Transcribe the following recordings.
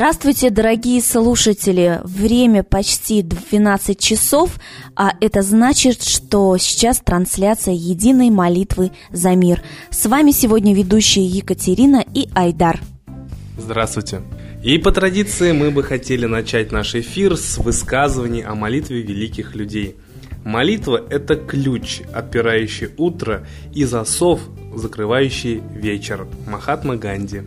Здравствуйте, дорогие слушатели! Время почти 12 часов, а это значит, что сейчас трансляция единой молитвы за мир. С вами сегодня ведущие Екатерина и Айдар. Здравствуйте! И по традиции мы бы хотели начать наш эфир с высказываний о молитве великих людей. Молитва – это ключ, отпирающий утро, и засов, закрывающий вечер. Махатма Ганди.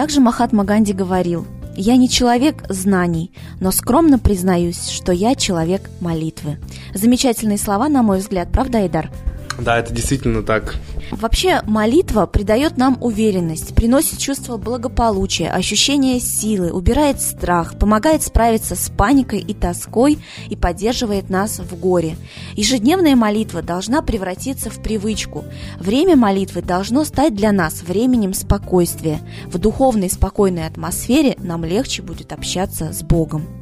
Также Махатма Ганди говорил, «Я не человек знаний, но скромно признаюсь, что я человек молитвы». Замечательные слова, на мой взгляд, правда, Айдар? Да, это действительно так. Вообще, молитва придает нам уверенность, приносит чувство благополучия, ощущение силы, убирает страх, помогает справиться с паникой и тоской и поддерживает нас в горе. Ежедневная молитва должна превратиться в привычку. Время молитвы должно стать для нас временем спокойствия. В духовной спокойной атмосфере нам легче будет общаться с Богом.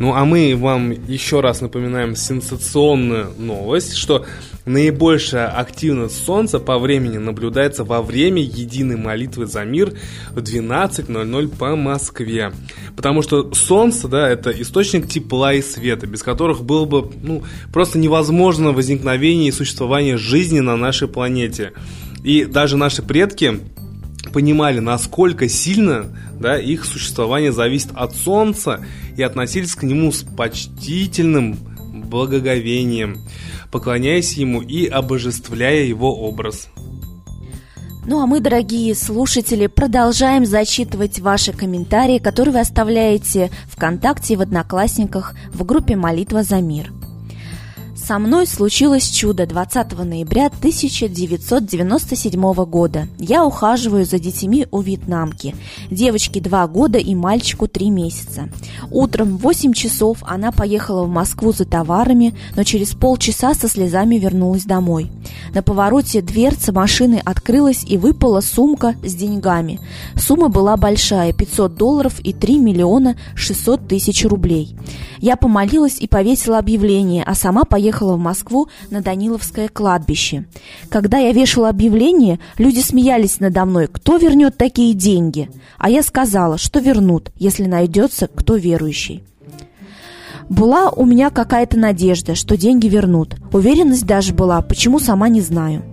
Ну а мы вам еще раз напоминаем сенсационную новость, что наибольшая активность Солнца по времени наблюдается во время единой молитвы за мир в 12.00 по Москве. Потому что Солнце, да, это источник тепла и света, без которых было бы ну, просто невозможно возникновение и существование жизни на нашей планете. И даже наши предки понимали, насколько сильно да, их существование зависит от Солнца и относились к нему с почтительным благоговением, поклоняясь ему и обожествляя его образ. Ну а мы, дорогие слушатели, продолжаем зачитывать ваши комментарии, которые вы оставляете ВКонтакте и в Одноклассниках в группе «Молитва за мир». Со мной случилось чудо 20 ноября 1997 года. Я ухаживаю за детьми у вьетнамки. Девочке 2 года и мальчику 3 месяца. Утром в 8 часов она поехала в Москву за товарами, но через полчаса со слезами вернулась домой. На повороте дверца машины открылась и выпала сумка с деньгами. Сумма была большая – 500 долларов и 3 миллиона 600 тысяч рублей. Я помолилась и повесила объявление, а сама поехала в Москву на Даниловское кладбище. Когда я вешала объявление, люди смеялись надо мной, кто вернет такие деньги? А я сказала, что вернут, если найдется кто верующий. Была у меня какая-то надежда, что деньги вернут. Уверенность даже была, почему сама не знаю.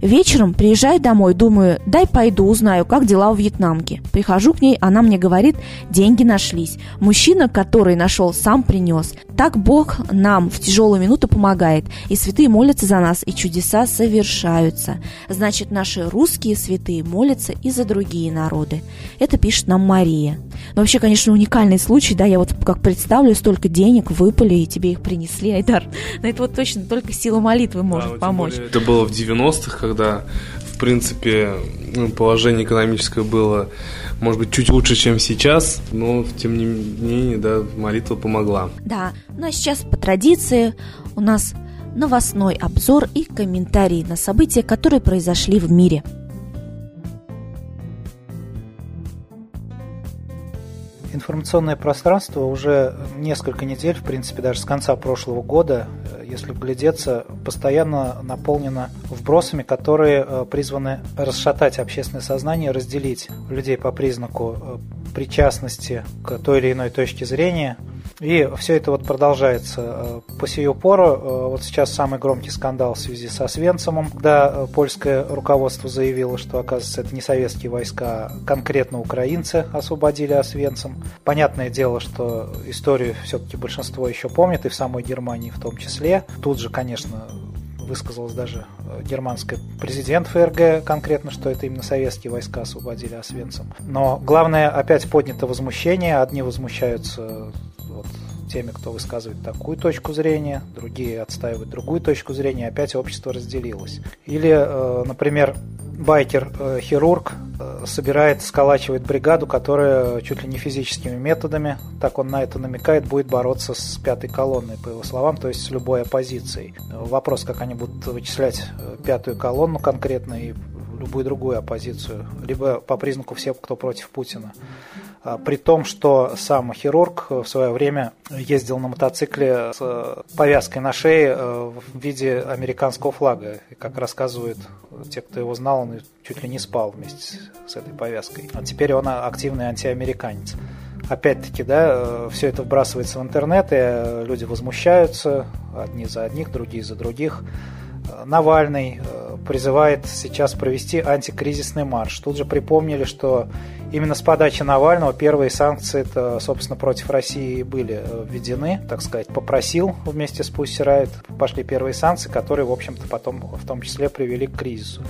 Вечером приезжаю домой, думаю, дай пойду, узнаю, как дела у вьетнамки. Прихожу к ней, она мне говорит, деньги нашлись. Мужчина, который нашел, сам принес. Так Бог нам в тяжелую минуту помогает, и святые молятся за нас, и чудеса совершаются. Значит, наши русские святые молятся и за другие народы. Это пишет нам Мария. Но вообще, конечно, уникальный случай, да, я вот как представлю, столько денег выпали, и тебе их принесли, Айдар. Но это вот точно только сила молитвы может да, помочь. Более, это было в 90-х, когда, в принципе, ну, положение экономическое было, может быть, чуть лучше, чем сейчас, но, тем не менее, да, молитва помогла. Да, ну а сейчас по традиции у нас новостной обзор и комментарии на события, которые произошли в мире – информационное пространство уже несколько недель, в принципе, даже с конца прошлого года, э, если вглядеться, постоянно наполнено вбросами, которые э, призваны расшатать общественное сознание, разделить людей по признаку э, причастности к той или иной точке зрения – и все это вот продолжается э, по сию пору. Э, вот сейчас самый громкий скандал в связи со Свенцемом, когда э, польское руководство заявило, что, оказывается, это не советские войска, а конкретно украинцы освободили Освенцим. Понятное дело, что историю все-таки большинство еще помнит, и в самой Германии в том числе. Тут же, конечно, высказалась даже германский президент ФРГ конкретно, что это именно советские войска освободили Освенцим. Но главное, опять поднято возмущение. Одни возмущаются теми, кто высказывает такую точку зрения, другие отстаивают другую точку зрения, опять общество разделилось. Или, э, например, байкер-хирург э, собирает, сколачивает бригаду, которая чуть ли не физическими методами, так он на это намекает, будет бороться с пятой колонной, по его словам, то есть с любой оппозицией. Вопрос, как они будут вычислять э, пятую колонну конкретно и любую другую оппозицию, либо по признаку всех, кто против Путина. А, при том, что сам хирург в свое время ездил на мотоцикле с повязкой на шее в виде американского флага. И как рассказывают те, кто его знал, он чуть ли не спал вместе с этой повязкой. А теперь он активный антиамериканец опять-таки, да, все это вбрасывается в интернет, и люди возмущаются, одни за одних, другие за других. Навальный э, призывает сейчас провести антикризисный марш. Тут же припомнили, что именно с подачи Навального первые санкции, -то, собственно, против России были э, введены, так сказать, попросил вместе с Pussy Riot, пошли первые санкции, которые, в общем-то, потом в том числе привели к кризису.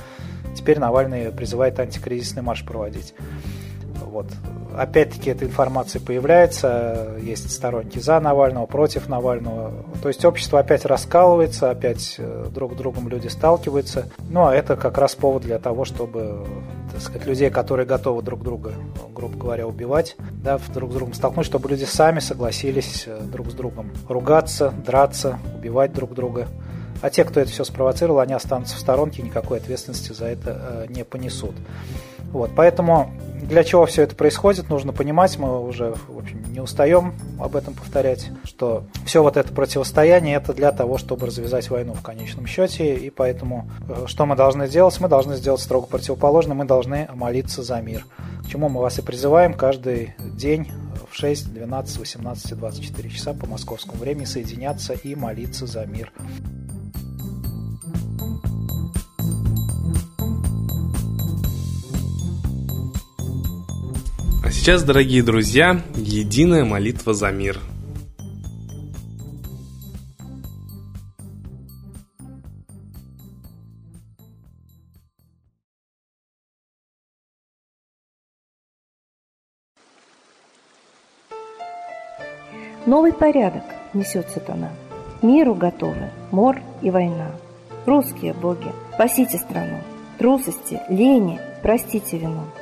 Теперь Навальный призывает антикризисный марш проводить. Вот. Опять-таки эта информация появляется, есть сторонники за Навального, против Навального. То есть общество опять раскалывается, опять э, друг с другом люди сталкиваются. Ну а это как раз повод для того, чтобы так сказать, людей, которые готовы друг друга, грубо говоря, убивать, да, друг с другом столкнуть, чтобы люди сами согласились э, друг с другом ругаться, драться, убивать друг друга. А те, кто это все спровоцировал, они останутся в сторонке, никакой ответственности за это э, не понесут. Вот, поэтому для чего все это происходит, нужно понимать, мы уже в общем, не устаем об этом повторять, что все вот это противостояние это для того, чтобы развязать войну в конечном счете, и поэтому э, что мы должны сделать? Мы должны сделать строго противоположно, мы должны молиться за мир, к чему мы вас и призываем каждый день в 6, 12, 18, 24 часа по московскому времени соединяться и молиться за мир. Сейчас, дорогие друзья, единая молитва за мир. Новый порядок несет сатана. Миру готовы мор и война. Русские боги, спасите страну. Трусости, лени, простите вину.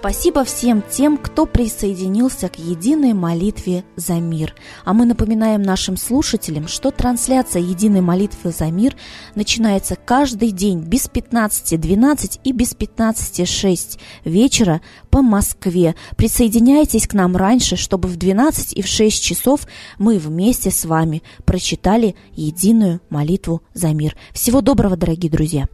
Спасибо всем тем, кто присоединился к единой молитве за мир. А мы напоминаем нашим слушателям, что трансляция единой молитвы за мир начинается каждый день без 15.12 и без 15.06 вечера по Москве. Присоединяйтесь к нам раньше, чтобы в 12 и в 6 часов мы вместе с вами прочитали единую молитву за мир. Всего доброго, дорогие друзья!